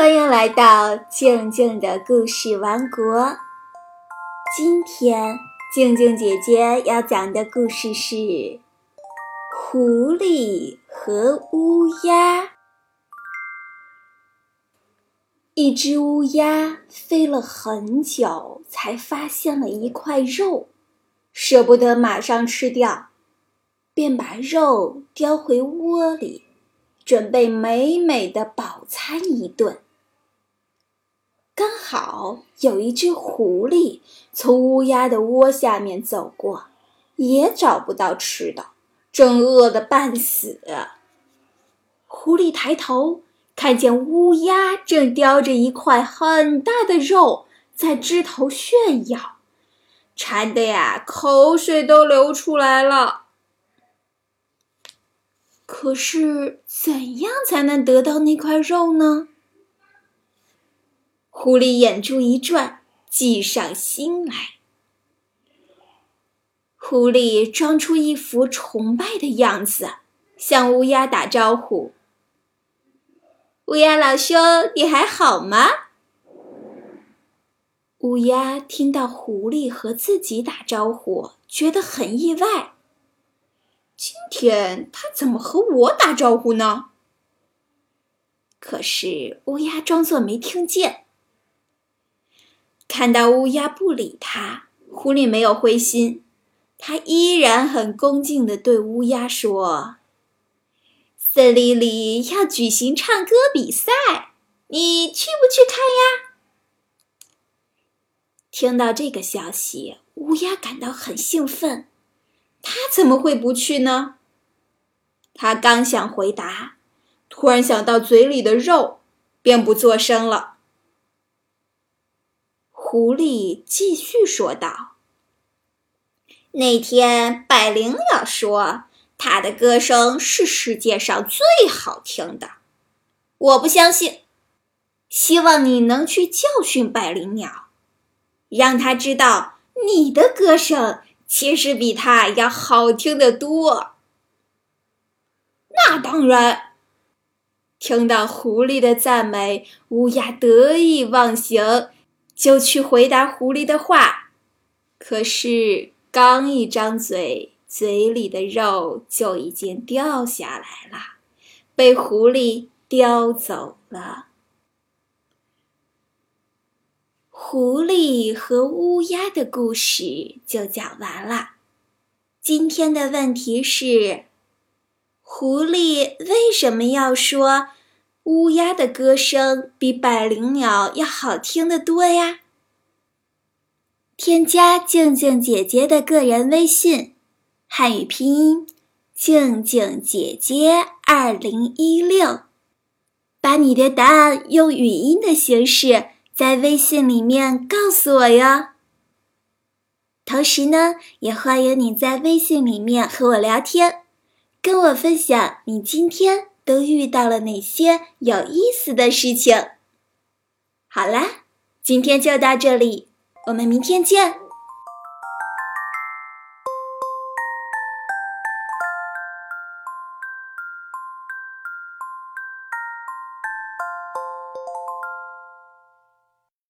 欢迎来到静静的故事王国。今天静静姐姐要讲的故事是《狐狸和乌鸦》。一只乌鸦飞了很久，才发现了一块肉，舍不得马上吃掉，便把肉叼回窝里。准备美美的饱餐一顿。刚好有一只狐狸从乌鸦的窝下面走过，也找不到吃的，正饿得半死。狐狸抬头看见乌鸦正叼着一块很大的肉在枝头炫耀，馋得呀口水都流出来了。可是，怎样才能得到那块肉呢？狐狸眼珠一转，计上心来。狐狸装出一副崇拜的样子，向乌鸦打招呼：“乌鸦老兄，你还好吗？”乌鸦听到狐狸和自己打招呼，觉得很意外。今天他怎么和我打招呼呢？可是乌鸦装作没听见。看到乌鸦不理他，狐狸没有灰心，他依然很恭敬地对乌鸦说：“森林里要举行唱歌比赛，你去不去看呀？”听到这个消息，乌鸦感到很兴奋。他怎么会不去呢？他刚想回答，突然想到嘴里的肉，便不作声了。狐狸继续说道：“那天百灵鸟说，它的歌声是世界上最好听的。我不相信，希望你能去教训百灵鸟，让他知道你的歌声。”其实比它要好听得多。那当然。听到狐狸的赞美，乌鸦得意忘形，就去回答狐狸的话。可是刚一张嘴，嘴里的肉就已经掉下来了，被狐狸叼走了。狐狸和乌鸦的故事就讲完了。今天的问题是：狐狸为什么要说乌鸦的歌声比百灵鸟要好听得多呀？添加静静姐姐的个人微信，汉语拼音：静静姐姐二零一六，把你的答案用语音的形式。在微信里面告诉我哟。同时呢，也欢迎你在微信里面和我聊天，跟我分享你今天都遇到了哪些有意思的事情。好啦，今天就到这里，我们明天见。